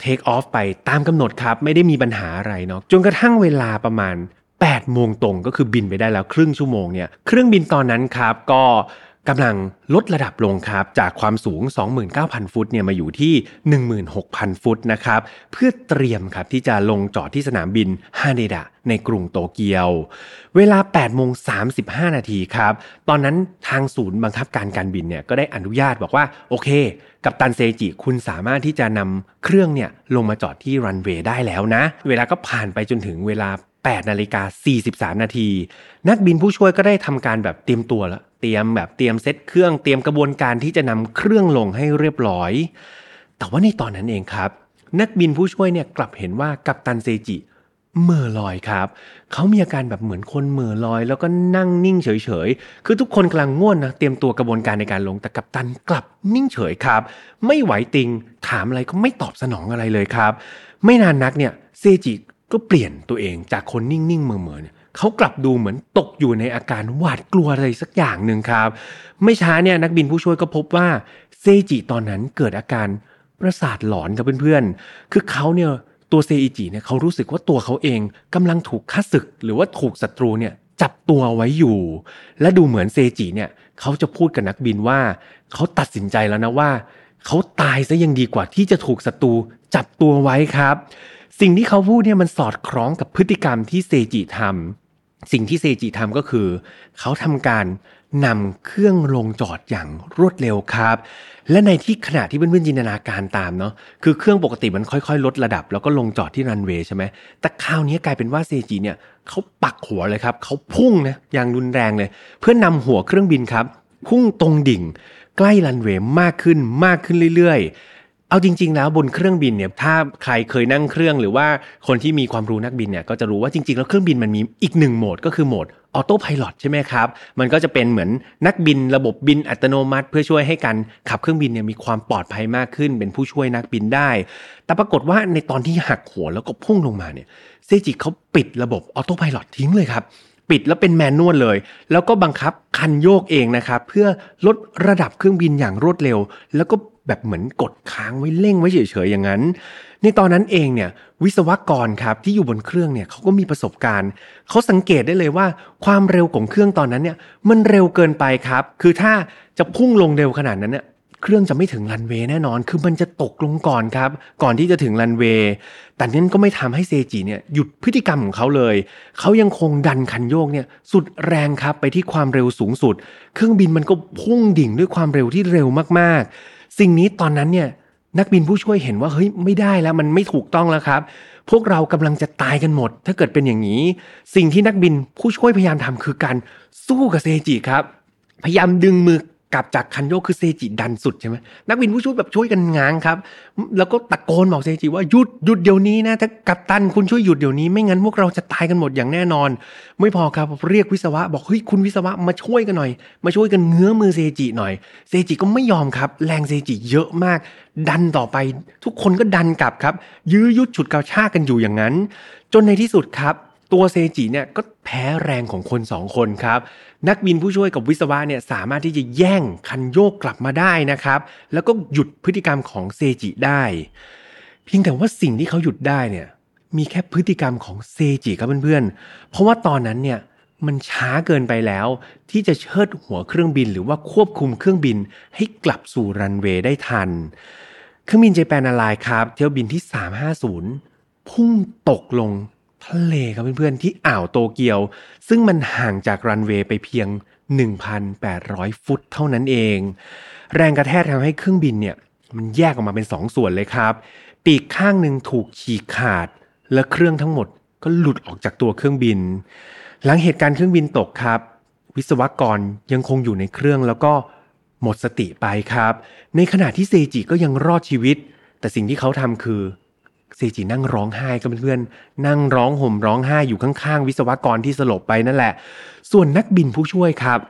Speaker 1: เทคออฟไปตามกำหนดครับ ไม่ได้มีปัญหาอะไรเนาะจนกระทั่งเวลาประมาณ8โมงตรงก็คือบินไปได้แล้วครึ่งชั่วโมงเนี่ยเครื่องบินตอนนั้นครับก็ กำลังลดระดับลงครับจากความสูง 29,000 ฟุตเนี่ยมาอยู่ที่ 16,000 ฟุตนะครับเพื่อเตรียมครับที่จะลงจอดที่สนามบินฮาเนดะในกรุงโตเกียว เวลา8โมง35 นาทีครับ ตอนนั้นทางศูนย์บังคับการการบินเนี่ยก็ได้อนุญาตบอกว่า โอเค กับตันเซจิคุณสามารถที่จะนำเครื่องเนี่ยลงมาจอดที่รันเวย์ได้แล้วนะ เวลาก็ผ่านไปจนถึงเวลา8นาฬิกา43 นาที นักบินผู้ช่วยก็ได้ทำการแบบเตรียมตัวแล้ว เตรียมแบบเตรียมเซตเครื่องเตรียมกระบวนการที่จะนำเครื่องลงให้เรียบร้อย แต่ว่าในตอนนั้นเองครับ นักบินผู้ช่วยเนี่ยกลับเห็นว่ากัปตันเซจิเมื่อลอยครับ เขามีอาการแบบเหมือนคนเมื่อลอย แล้วก็นั่งนิ่งเฉยๆ คือทุกคนกำลังง่วนนะเตรียมตัวกระบวนการในการลงแต่กัปตันกลับนิ่งเฉยครับ ไม่ไหวติง ถามอะไรก็ไม่ตอบสนองอะไรเลยครับ ไม่นานนักเนี่ยเซจิก็เปลี่ยนตัวเองจากคนนิ่งๆเมื่อๆเนี่ย เขากลับดูเหมือนตกอยู่ในอาการหวาดกลัวอะไรสักอย่างหนึ่งครับ ไม่ช้าเนี่ยนักบินผู้ช่วยก็พบว่าเซจิตอนนั้นเกิดอาการประสาทหลอนกับเพื่อนๆ คือเขาเนี่ยตัวเซอิจิเนี่ยเขารู้สึกว่าตัวเขาเองกำลังถูกฆ่าศึก หรือว่าถูกศัตรูเนี่ยจับตัวไว้อยู่ และดูเหมือนเซจิเนี่ยเขาจะพูดกับนักบินว่าเขาตัดสินใจแล้วนะว่าเขาตายซะยังดีกว่าที่จะถูกศัตรูจับตัวไว้ครับ สิ่งที่เขาพูดเนี่ยมันสอดคล้องกับพฤติกรรมที่เซจิทำ สิ่งที่เซจิทำก็คือ เขาทำการนำเครื่องลงจอดอย่างรวดเร็วครับ และในที่ขณะที่เพื่อนๆจินตนาการตามเนาะคือเครื่องปกติมันค่อยๆ ลดระดับ แล้วก็ลงจอดที่รันเวย์ใช่ไหมแต่คราวนี้กลายเป็นว่าเซจิเนี่ยเขาปักหัวเลยครับเขาพุ่งนะอย่างรุนแรงเลย เพื่อนนำหัวเครื่องบินครับ พุ่งตรงดิ่ง ใกล้รันเวย์มากขึ้นมากขึ้นเรื่อยๆ เอาจริง ๆ แล้วบนเครื่องบินเนี่ยถ้าใครเคยนั่งเครื่องหรือว่าคนที่มีความรู้นักบินเนี่ยก็จะรู้ว่าจริง ๆ แล้วเครื่องบินมันมีอีกหนึ่งโหมดก็คือโหมดออโต้พายロใช่ไหมครับ มันก็จะเป็นเหมือนนักบินระบบบินอัตโนมัติ เพื่อช่วยให้การขับเครื่องบินเนี่ยมีความปลอดภัยมากขึ้น เป็นผู้ช่วยนักบินได้ แต่ปรากฏว่าในตอนที่หักหัวแล้วก็พุ่งลงมาเนี่ยเซจิเขาปิดระบบออโต้พายロทิ้งเลยครับปิดแล้วเป็นแมนนวลเลย แล้วก็บังคับคันโยกเองนะครับ เพื่อลดระดับเครื่องบินอย่างรวดเร็ว แล้วก็ แบบเหมือนกดค้างไว้เร่งไว้เฉยๆอย่างนั้น ในตอนนั้นเองเนี่ยวิศวกรครับที่อยู่บนเครื่องเนี่ยเขาก็มีประสบการณ์เขาสังเกตได้เลยว่าความเร็วของเครื่องตอนนั้นเนี่ยมันเร็วเกินไปครับ คือถ้าจะพุ่งลงเร็วขนาดนั้นเนี่ยเครื่องจะไม่ถึงรันเวย์แน่นอน คือมันจะตกลงก่อนครับ ก่อนที่จะถึงรันเวย์ แต่นั้นก็ไม่ทำให้เซจิเนี่ยหยุดพฤติกรรมของเขาเลย เขายังคงดันคันโยกเนี่ยสุดแรงครับไปที่ความเร็วสูงสุด เครื่องบินมันก็พุ่งดิ่งด้วยความเร็วที่เร็วมากๆ สิ่งนี้ตอนนั้นเนี่ยนักบินผู้ช่วยเห็นว่าเฮ้ยไม่ได้แล้วมันไม่ถูกต้องแล้วครับ พวกเรากำลังจะตายกันหมด ถ้าเกิดเป็นอย่างนี้ สิ่งที่นักบินผู้ช่วยพยายามทำคือการสู้กับเซจิครับ พยายามดึงมือ กลับจากคันโยกคือเซจิดันสุดใช่ไหมนักบินผู้ช่วยแบบช่วยกันง้างครับ แล้วก็ตะโกนบอกเซจิว่าหยุดหยุดเดี๋ยวนี้นะถ้ากัปตันคุณช่วยหยุดเดี๋ยวนี้ไม่งั้นพวกเราจะตายกันหมดอย่างแน่นอน ไม่พอครับเรียกวิศวะบอกเฮ้ยคุณวิศวะมาช่วยกันหน่อย มาช่วยกันง้างมือเซจิหน่อยเซจิก็ไม่ยอมครับ แรงเซจิเยอะมาก ดันต่อไป ทุกคนก็ดันกลับครับ ยื้อยุดฉุดกระชากกันอยู่อย่างนั้น จนในที่สุดครับ ตัวเซจิเนี่ยก็แพ้แรงของคนสองคนครับ นักบินผู้ช่วยกับวิศวะเนี่ยสามารถที่จะแย่งคันโยกกลับมาได้นะครับ แล้วก็หยุดพฤติกรรมของเซจิได้ เพียงแต่ว่าสิ่งที่เขาหยุดได้เนี่ยมีแค่พฤติกรรมของเซจิครับเพื่อนๆ เพราะว่าตอนนั้นเนี่ยมันช้าเกินไปแล้ว ที่จะเชิดหัวเครื่องบิน หรือว่าควบคุมเครื่องบินให้กลับสู่รันเวย์ได้ทัน เครื่องบินเจแปนอลายครับ เที่ยวบินที่ 350 พุ่งตกลง ทะเลครับเพื่อนๆ ที่อ่าวโตเกียว ซึ่งมันห่างจากรันเวย์ไปเพียง 1,800 ฟุตเท่านั้นเอง แรงกระแทกทำให้เครื่องบินเนี่ยมันแยกออกมาเป็นสองส่วนเลยครับ ปีกข้างหนึ่งถูกฉีกขาด และเครื่องทั้งหมดก็หลุดออกจากตัวเครื่องบิน หลังเหตุการณ์เครื่องบินตกครับ วิศวกรยังคงอยู่ในเครื่องแล้วก็หมดสติไปครับ ในขณะที่เซจิก็ยังรอดชีวิต แต่สิ่งที่เขาทำคือ เซจินั่งร้องไห้กับเพื่อนๆนั่งร้องห่มร้องไห้อยู่ข้างๆ วิศวกรที่สลบไปนั่นแหละ ส่วนนักบินผู้ช่วยครับ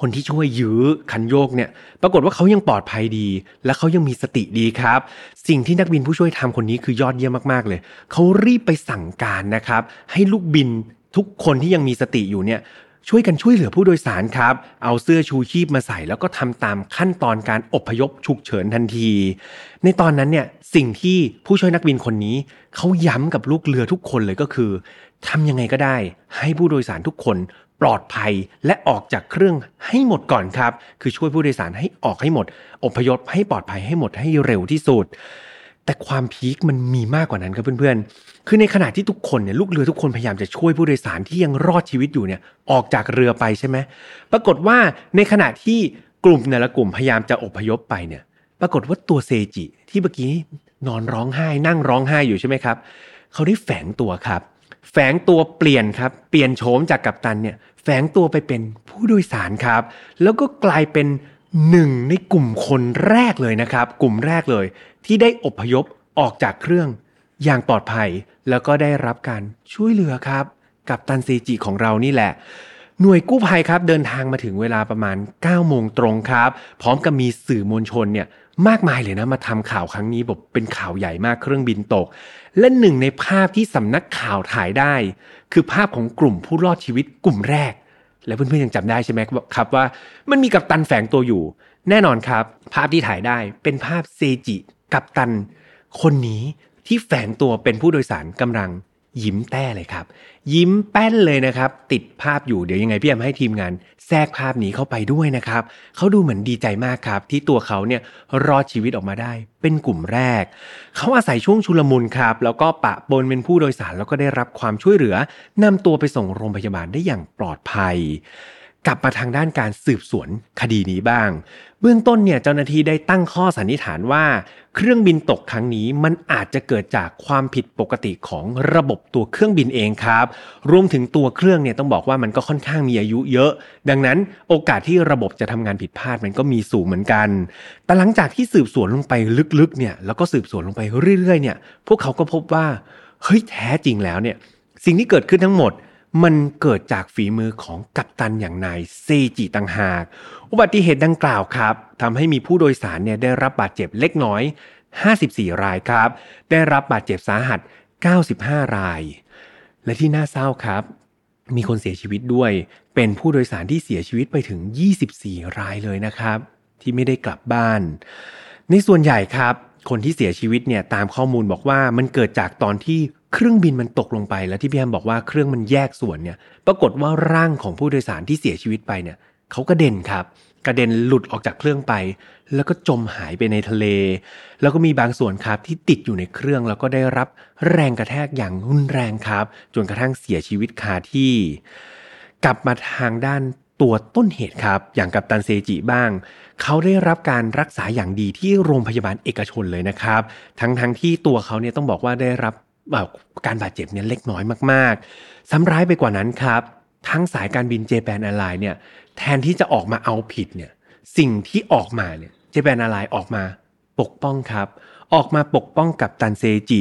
Speaker 1: คนที่ช่วยยื้อคันโยกเนี่ย ปรากฏว่าเขายังปลอดภัยดี และเขายังมีสติดีครับ สิ่งที่นักบินผู้ช่วยทำคนนี้คือยอดเยี่ยมมากๆเลย เขารีบไปสั่งการนะครับ ให้ลูกบินทุกคนที่ยังมีสติอยู่เนี่ย ช่วยกันช่วยเหลือผู้โดยสารครับ เอาเสื้อชูชีพมาใส่ แล้วก็ทำตามขั้นตอนการอบพยพฉุกเฉินทันที ในตอนนั้นเนี่ยสิ่งที่ผู้ช่วยนักบินคนนี้เขาย้ำกับลูกเรือทุกคนเลยก็คือทำยังไงก็ได้ ให้ผู้โดยสารทุกคนปลอดภัยและออกจากเครื่องให้หมดก่อนครับ คือช่วยผู้โดยสารให้ออกให้หมด อพยพให้ปลอดภัยให้หมดให้เร็วที่สุด แต่ความพีคมันมีมากกว่านั้นครับเพื่อนๆ คือในขณะที่ทุกคนเนี่ยลูกเรือทุกคนพยายามจะช่วยผู้โดยสารที่ยังรอดชีวิตอยู่เนี่ยออกจากเรือไปใช่ไหม ปรากฏว่าในขณะที่กลุ่มแต่ละกลุ่มพยายามจะอพยพไปเนี่ย ปรากฏว่าตัวเซจิที่เมื่อกี้นอนร้องไห้ นั่งร้องไห้อยู่ใช่ไหมครับ เขาได้แฝงตัวครับ แฝงตัวเปลี่ยนครับ เปลี่ยนโฉมจากกัปตันเนี่ยแฝงตัวไปเป็นผู้โดยสารครับ แล้วก็กลายเป็น หนึ่งในกลุ่มคนแรกเลยนะครับ กลุ่มแรกเลย ที่ได้อพยพออกจากเครื่องอย่างปลอดภัยแล้วก็ได้รับการช่วยเหลือครับ กับตันเซจิของเรานี่แหละ หน่วยกู้ภัยครับเดินทางมาถึงเวลาประมาณ9โมงตรงครับ พร้อมกับมีสื่อมวลชนเนี่ยมากมายเลยนะมาทำข่าวครั้งนี้แบบเป็นข่าวใหญ่มากเครื่องบินตก และหนึ่งในภาพที่สำนักข่าวถ่ายได้ คือภาพของกลุ่มผู้รอดชีวิตกลุ่มแรก และเพื่อนๆยังจำได้ใช่ไหมครับว่ามันมีกัปตันแฝงตัวอยู่ แน่นอนครับ ภาพที่ถ่ายได้เป็นภาพเซจิกัปตันคนนี้ที่แฝงตัวเป็นผู้โดยสารกำลัง ยิ้มแต้เลยครับ ยิ้มแป้นเลยนะครับ ติดภาพอยู่เดี๋ยวยังไงพี่แอมให้ทีมงานแทรกภาพนี้เข้าไปด้วยนะครับเขาดูเหมือนดีใจมากครับ ที่ตัวเขาเนี่ยรอดชีวิตออกมาได้ เป็นกลุ่มแรก เขาอาศัยช่วงชุลมุนครับ แล้วก็ปะปนเป็นผู้โดยสารแล้วก็ได้รับความช่วยเหลือนำตัวไปส่งโรงพยาบาลได้อย่างปลอดภัย กลับมาทางด้านการสืบสวนคดีนี้บ้าง เบื้องต้นเนี่ยเจ้าหน้าที่ได้ตั้งข้อสันนิษฐานว่า เครื่องบินตกครั้งนี้มันอาจจะเกิดจากความผิดปกติของระบบตัวเครื่องบินเองครับ รวมถึงตัวเครื่องเนี่ยต้องบอกว่ามันก็ค่อนข้างมีอายุเยอะ ดังนั้นโอกาสที่ระบบจะทำงานผิดพลาดมันก็มีสูงเหมือนกัน แต่หลังจากที่สืบสวนลงไปลึกๆเนี่ยแล้วก็สืบสวนลงไปเรื่อยๆเนี่ยพวกเขาก็พบว่าเฮ้ยแท้จริงแล้วเนี่ยสิ่งที่เกิดขึ้นทั้งหมด มันเกิดจากฝีมือของกัปตันอย่างนายเซจิต่างหาก อุบัติเหตุดังกล่าวครับทำให้มีผู้โดยสารเนี่ยได้รับบาดเจ็บเล็กน้อย 54 รายครับ ได้รับบาดเจ็บสาหัส 95 ราย และที่น่าเศร้าครับ มีคนเสียชีวิตด้วย เป็นผู้โดยสารที่เสียชีวิตไปถึง 24 รายเลยนะครับ ที่ไม่ได้กลับบ้าน ในส่วนใหญ่ครับ คนที่เสียชีวิตเนี่ยตามข้อมูลบอกว่ามันเกิดจากตอนที่เครื่องบินมันตกลงไป แล้วที่พี่แอมบอกว่าเครื่องมันแยกส่วนเนี่ย ปรากฏว่าร่างของผู้โดยสารที่เสียชีวิตไปเนี่ยเขากระเด็นครับ กระเด็นหลุดออกจากเครื่องไป แล้วก็จมหายไปในทะเล แล้วก็มีบางส่วนครับที่ติดอยู่ในเครื่องแล้วก็ได้รับแรงกระแทกอย่างรุนแรงครับ จนกระทั่งเสียชีวิตคาที่ กลับมาทางด้าน ตัวต้นเหตุครับ อย่างกัปตันเซจิบ้าง เขาได้รับการรักษาอย่างดีที่โรงพยาบาลเอกชนเลยนะครับ ทั้งทั้งที่ตัวเขาเนี่ยต้องบอกว่าได้รับการบาดเจ็บเนี่ยเล็กน้อยมากๆ ซ้ำร้ายไปกว่านั้นครับ ทั้งสายการบิน Japan Airlines เนี่ยแทนที่จะออกมาเอาผิดเนี่ยสิ่งที่ออกมาเนี่ย Japan Airlines ออกมาปกป้องครับออกมาปกป้องกัปตันเซจิ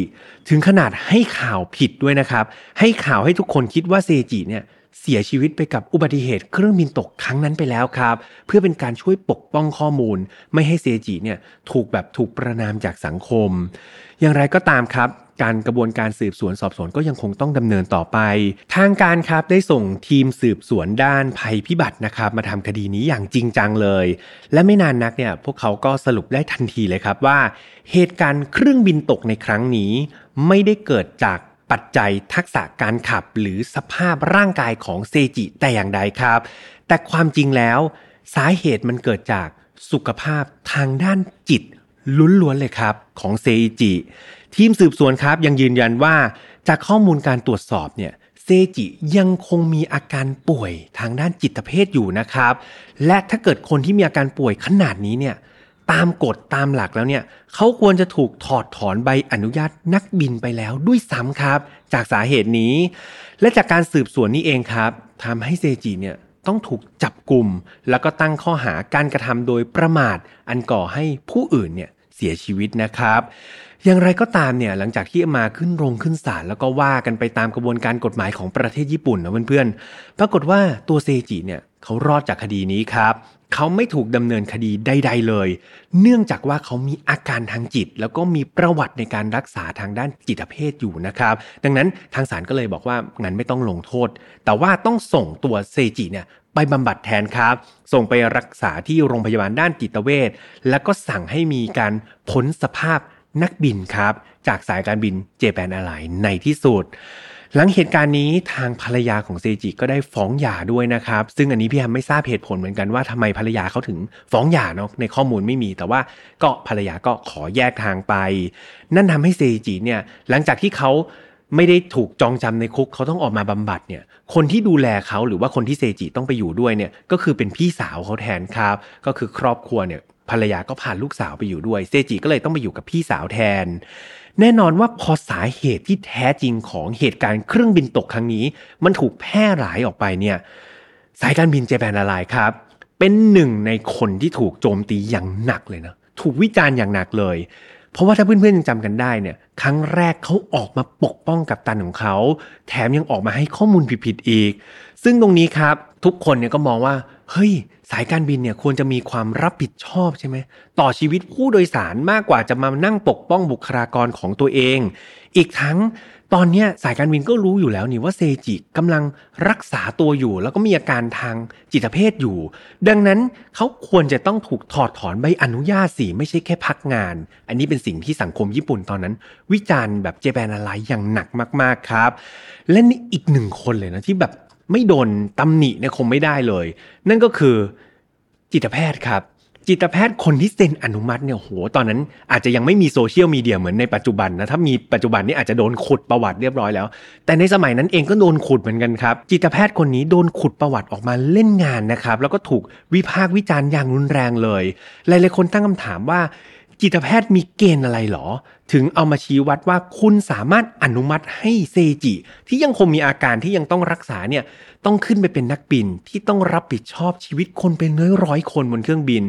Speaker 1: ถึงขนาดให้ข่าวผิดด้วยนะครับ ให้ข่าวให้ทุกคนคิดว่าเซจิเนี่ย เสียชีวิตไปกับอุบัติเหตุเครื่องบินตกครั้งนั้นไปแล้วครับ เพื่อเป็นการช่วยปกป้องข้อมูล ไม่ให้เซจิเนี่ยถูกแบบถูกประนามจากสังคม อย่างไรก็ตามครับการกระบวนการสืบสวนสอบสวนก็ยังคงต้องดำเนินต่อไป ทางการครับได้ส่งทีมสืบสวนด้านภัยพิบัตินะครับ มาทำคดีนี้อย่างจริงจังเลย และไม่นานนักเนี่ยพวกเขาก็สรุปได้ทันทีเลยครับว่า เหตุการณ์เครื่องบินตกในครั้งนี้ ไม่ได้เกิดจาก ปัจจัยทักษะการขับหรือสภาพร่างกายของเซจิแต่อย่างใดครับ แต่ความจริงแล้ว สาเหตุมันเกิดจากสุขภาพทางด้านจิตล้วนๆเลยครับของเซจิทีมสืบสวนครับยังยืนยันว่าจากข้อมูลการตรวจสอบเนี่ยเซจิยังคงมีอาการป่วยทางด้านจิตเภทอยู่นะครับ และถ้าเกิดคนที่มีอาการป่วยขนาดนี้เนี่ย ตามกฎตามหลักแล้วเนี่ยเขาควรจะถูกถอดถอนใบอนุญาตนักบินไปแล้วด้วยซ้ำครับ จากสาเหตุนี้ และจากการสืบสวนนี้เองครับทำให้เซจิเนี่ยต้องถูกจับกลุ่ม แล้วก็ตั้งข้อหาการกระทำโดยประมาท อันก่อให้ผู้อื่นเนี่ยเสียชีวิตนะครับ อย่างไรก็ตามเนี่ยหลังจากที่มาขึ้นโรงขึ้นศาลแล้วก็ว่ากันไปตามกระบวนการกฎหมายของประเทศญี่ปุ่นนะเพื่อนๆปรากฏว่าตัวเซจิเนี่ยเขารอดจากคดีนี้ครับ เขาไม่ถูกดำเนินคดีใด ๆ เลย เนื่องจากว่าเขามีอาการทางจิต แล้วก็มีประวัติในการรักษาทางด้านจิตเภทอยู่นะครับ ดังนั้นทางศาลก็เลยบอกว่างั้นไม่ต้องลงโทษ แต่ว่าต้องส่งตัวเซจิเนี่ยไปบำบัดแทนครับ ส่งไปรักษาที่โรงพยาบาลด้านจิตเวชแล้วก็สั่งให้มีการพ้นสภาพนักบินครับ จากสายการบินเจแปนอะไลน์ในที่สุด หลังเหตุการณ์นี้ทางภรรยาของเซจิก็ได้ฟ้องหย่าด้วยนะครับ ซึ่งอันนี้พี่แฮมไม่ทราบเหตุผลเหมือนกันว่าทำไมภรรยาเขาถึงฟ้องหย่าเนาะในข้อมูลไม่มี แต่ว่าก็ภรรยาก็ขอแยกทางไป นั่นทำให้เซจิเนี่ยหลังจากที่เขาไม่ได้ถูกจองจำในคุกเขาต้องออกมาบำบัดเนี่ย คนที่ดูแลเขาหรือว่าคนที่เซจิต้องไปอยู่ด้วยเนี่ยก็คือเป็นพี่สาวเขาแทนครับ ก็คือครอบครัวเนี่ยภรรยาก็พาลูกสาวไปอยู่ด้วยเซจิก็เลยต้องไปอยู่กับพี่สาวแทน แน่นอนว่าพอสาเหตุที่แท้จริงของเหตุการณ์เครื่องบินตกครั้งนี้ มันถูกแพร่หลายออกไปเนี่ยสายการบินเจแปนละลายครับ เป็นหนึ่งในคนที่ถูกโจมตีอย่างหนักเลยนะถูกวิจารณ์อย่างหนักเลย เพราะว่าถ้าเพื่อนๆยังจำกันได้เนี่ยครั้งแรกเขาออกมาปกป้องกับตันของเขา แถมยังออกมาให้ข้อมูลผิดๆอีก ซึ่งตรงนี้ครับทุกคนเนี่ยก็มองว่า เฮ้ย สายการบินเนี่ยควรจะมีความรับผิดชอบใช่ไหมต่อชีวิตผู้โดยสารมากกว่าจะมานั่งปกป้องบุคลากรของตัวเอง อีกทั้งตอนนี้สายการบินก็รู้อยู่แล้วนี่ว่าเซจิกำลังรักษาตัวอยู่ แล้วก็มีอาการทางจิตเภทอยู่ ดังนั้นเขาควรจะต้องถูกถอดถอนใบอนุญาตสิไม่ใช่แค่พักงาน อันนี้เป็นสิ่งที่สังคมญี่ปุ่นตอนนั้น วิจารณ์แบบเจแปนอะไรอย่างหนักมากๆครับ และนี่อีกหนึ่งคนเลยนะที่แบบ ไม่โดนตำหนิเนี่ยคงไม่ได้เลย นั่นก็คือจิตแพทย์ครับ จิตแพทย์คนที่เซ็นอนุมัติเนี่ยโหตอนนั้นอาจจะยังไม่มีโซเชียลมีเดียเหมือนในปัจจุบันนะถ้ามีปัจจุบันนี้อาจจะโดนขุดประวัติเรียบร้อยแล้ว แต่ในสมัยนั้นเองก็โดนขุดเหมือนกันครับ จิตแพทย์คนนี้โดนขุดประวัติออกมาเล่นงานนะครับ แล้วก็ถูกวิพากษ์วิจารณ์อย่างรุนแรงเลยหลายๆคนตั้งคำถามว่าจิตแพทย์มีเกณฑ์อะไรหรอ ถึงเอามาชี้วัดว่าคุณสามารถอนุมัติให้เซจิ ที่ยังคงมีอาการที่ยังต้องรักษาเนี่ยต้องขึ้นไปเป็นนักบินที่ต้องรับผิดชอบชีวิตคนเป็นร้อยร้อยคนบนเครื่องบิน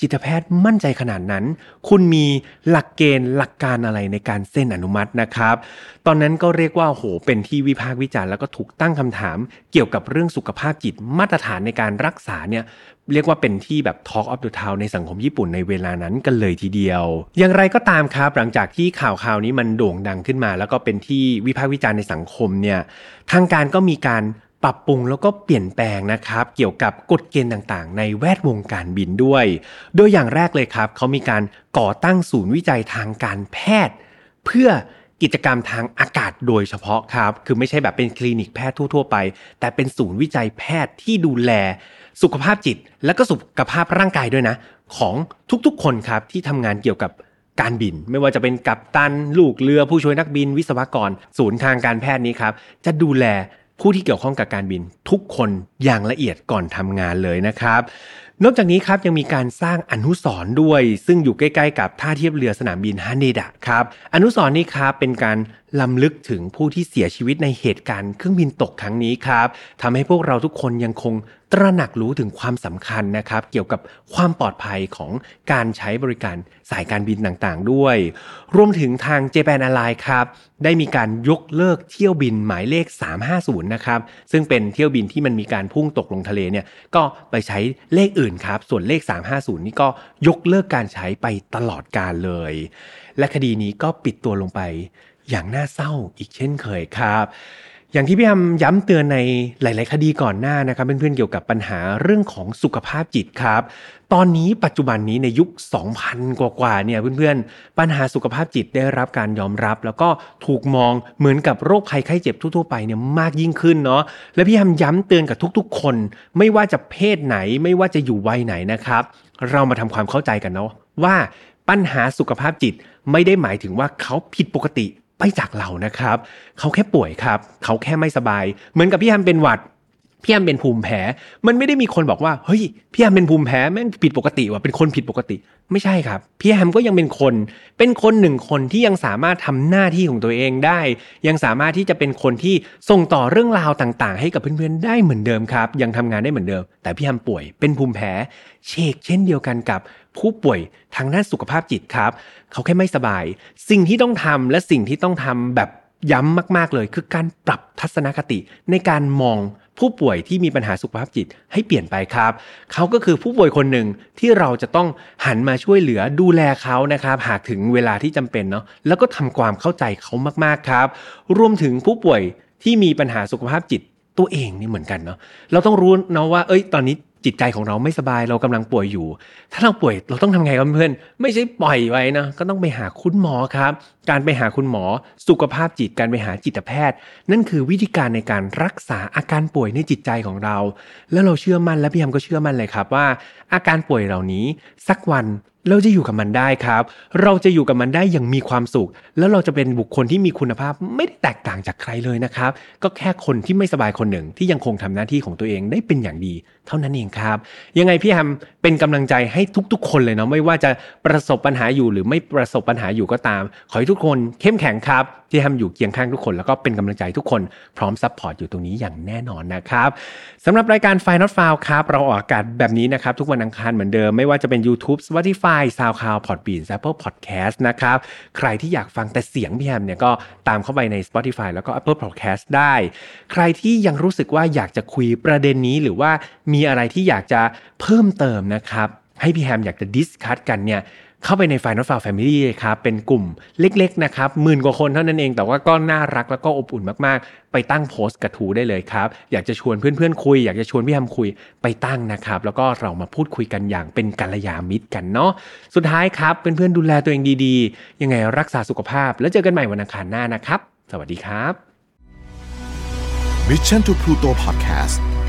Speaker 1: จิตแพทย์มั่นใจขนาดนั้น คุณมีหลักเกณฑ์หลักการอะไรในการเซ็นอนุมัตินะครับ ตอนนั้นก็เรียกว่าโหเป็นที่วิพากษ์วิจารณ์แล้วก็ถูกตั้งคำถาม เกี่ยวกับเรื่องสุขภาพจิตมาตรฐานในการรักษาเนี่ย เรียกว่าเป็นที่แบบ Talk of the Town ในสังคมญี่ปุ่นในเวลานั้นกันเลยทีเดียว อย่างไรก็ตามครับ หลังจากที่ข่าวข่าวนี้มันโด่งดังขึ้นมา แล้วก็เป็นที่วิพากษ์วิจารณ์ในสังคมเนี่ยทางการก็มีการปรับปรุงแล้วก็เปลี่ยนแปลงนะครับ เกี่ยวกับกฎเกณฑ์ต่างๆ ในแวดวงการบินด้วย โดยอย่างแรกเลยครับ เขามีการก่อตั้งศูนย์วิจัยทางการแพทย์ เพื่อกิจกรรมทางอากาศโดยเฉพาะครับ คือไม่ใช่แบบเป็นคลินิกแพทย์ทั่ว ๆ ไป แต่เป็นศูนย์วิจัยแพทย์ที่ดูแล สุขภาพจิตและก็สุขภาพร่างกายด้วยนะ ของทุกๆ คนครับที่ทำงานเกี่ยวกับการบิน ไม่ว่าจะเป็นกัปตันลูกเรือผู้ช่วยนักบิน วิศวกร ศูนย์ทางการแพทย์นี้ครับจะดูแลผู้ที่เกี่ยวข้องกับการบินทุกคนอย่างละเอียดก่อนทำงานเลยนะครับ นอกจากนี้ครับยังมีการสร้างอนุสรณ์ด้วย ซึ่งอยู่ใกล้ ๆ กับท่าเทียบเรือสนามบินฮาเนดะครับอนุสรณ์นี้ครับเป็นการ ลำลึกถึงผู้ที่เสียชีวิตในเหตุการณ์เครื่องบินตกครั้งนี้ครับทำให้พวกเราทุกคนยังคงตระหนักรู้ถึงความสำคัญนะครับ เกี่ยวกับความปลอดภัยของการใช้บริการสายการบินต่างๆ ด้วย รวมถึงทางเจแปนอ r ไลน์ครับ ได้มีการยกเลิกเที่ยวบินหมายเลข 350 นะครับ ซึ่งเป็นเที่ยวบินที่มันมีการพุ่งตกลงทะเลเนี่ย ก็ไปใช้เลขอื่นครับ ส่วนเลข 350 นี่ก็ยกเลิกการใช้ไปตลอดการเลย และคดีนี้ก็ปิดตัวลงไป อย่างน่าเศร้าอีกเช่นเคยครับ อย่างที่พี่ยำย้ำเตือนในหลาย ๆ คดีก่อนหน้านะครับ เพื่อน ๆ เกี่ยวกับปัญหาเรื่องของสุขภาพจิตครับ ตอนนี้ปัจจุบันนี้ในยุค 2000 กว่าๆเนี่ยเพื่อน ๆ ปัญหาสุขภาพจิตได้รับการยอมรับ แล้วก็ถูกมองเหมือนกับโรคภัยไข้เจ็บทั่ว ๆ ไปเนี่ยมากยิ่งขึ้นเนาะและพี่ยำย้ำเตือนกับทุก ๆ คน ไม่ว่าจะเพศไหนไม่ว่าจะอยู่วัยไหนนะครับ เรามาทำความเข้าใจกันเนาะว่าปัญหาสุขภาพจิตไม่ได้หมายถึงว่าเขาผิดปกติ ไปจากเรานะครับ เขาแค่ป่วยครับ เขาแค่ไม่สบาย เหมือนกับพี่แฮมเป็นหวัด พี่แฮมเป็นภูมิแพ้ มันไม่ได้มีคนบอกว่าเฮ้ยพี่แฮมเป็นภูมิแพ้แม่งผิดปกติว่ะเป็นคนผิดปกติ ไม่ใช่ครับพี่แฮมก็ยังเป็นคน เป็นคนหนึ่งคนที่ยังสามารถทำหน้าที่ของตัวเองได้ ยังสามารถที่จะเป็นคนที่ส่งต่อเรื่องราวต่างๆ ให้กับเพื่อนๆได้เหมือนเดิมครับ ยังทำงานได้เหมือนเดิม แต่พี่แฮมป่วยเป็นภูมิแพ้เชกเช่นเดียวกันกับผู้ป่วยทางด้านสุขภาพจิตครับ เขาแค่ไม่สบาย สิ่งที่ต้องทำและสิ่งที่ต้องทำแบบ ย้ำมากๆเลย คือการปรับทัศนคติในการมองผู้ป่วยที่มีปัญหาสุขภาพจิตให้เปลี่ยนไปครับ เขาก็คือผู้ป่วยคนหนึ่งที่เราจะต้องหันมาช่วยเหลือดูแลเขานะครับ หากถึงเวลาที่จำเป็นเนาะแล้วก็ทำความเข้าใจเขามากๆครับ รวมถึงผู้ป่วยที่มีปัญหาสุขภาพจิตตัวเองนี่เหมือนกันเนาะเราต้องรู้นะว่าเอ้ยตอนนี้ จิตใจของเราไม่สบายเรากำลังป่วยอยู่ ถ้าเราป่วยเราต้องทำไงครับเพื่อนไม่ใช่ปล่อยไว้นะก็ต้องไปหาคุณหมอครับ การไปหาคุณหมอ สุขภาพจิตการไปหาจิตแพทย์ นั่นคือวิธีการในการรักษาอาการป่วยในจิตใจของเรา แล้วเราเชื่อมั่นและพี่ยมก็เชื่อมั่นเลยครับว่า อาการป่วยเหล่านี้สักวันเราจะอยู่กับมันได้ครับ เราจะอยู่กับมันได้อย่างมีความสุข แล้วเราจะเป็นบุคคลที่มีคุณภาพไม่ได้แตกต่างจากใครเลยนะครับ ก็แค่คนที่ไม่สบายคนหนึ่งที่ยังคงทำหน้าที่ของตัวเองได้เป็นอย่างดีเท่านั้นเองครับ ยังไงพี่แฮมเป็นกำลังใจให้ทุกๆ คนเลยเนาะไม่ว่าจะประสบปัญหาอยู่หรือไม่ประสบปัญหาอยู่ก็ตาม ขอให้ทุกคนเข้มแข็งครับพี่แฮมอยู่เคียงข้างทุกคน แล้วก็เป็นกำลังใจทุกคนพร้อม support อยู่ตรงนี้อย่างแน่นอนนะครับสำหรับรายการ f i n a l f i l e ครับเราออกอากาศแบบนี้นะครับทุกวันอังคารเหมือนเดิมไม่ว่าจะเป็น YouTube Spotify SoundCloud Podbean Apple Podcast นะครับใครที่อยากฟังแต่เสียงพี่แฮมเนี่ยก็ตามเข้าไปใน Spotify แล้วก็ Apple Podcast ได้ ใครที่ยังรู้สึกว่าอยากจะคุยประเด็นนี้หรือว่ามีอะไรที่อยากจะเพิ่มเติมนะครับ ให้พี่แฮมอยากจะดิสคัตกันเนี่ยเข้าไปใน Final f i l e Family ครับ เป็นกลุ่มเล็กๆนะครับหมื่นกว่าคนเท่านั้นเอง แต่ว่าก็น่ารักแล้วก็อบอุ่นมากๆ ไปตั้งโพสต์กระทูได้เลยครับ อยากจะชวนเพื่อนๆคุย อยากจะชวนพี่แฮมคุยไปตั้งนะครับ แล้วก็เรามาพูดคุยกันอย่างเป็นกัลยาณมิตรกันเนาะสุดท้ายครับเพื่อนๆดูแลตัวเองดีๆ ยังไงรักษาสุขภาพ แล้วเจอกันใหม่วันอังคารหน้านะครับ สวัสดีครับ
Speaker 2: Mission to Pluto Podcast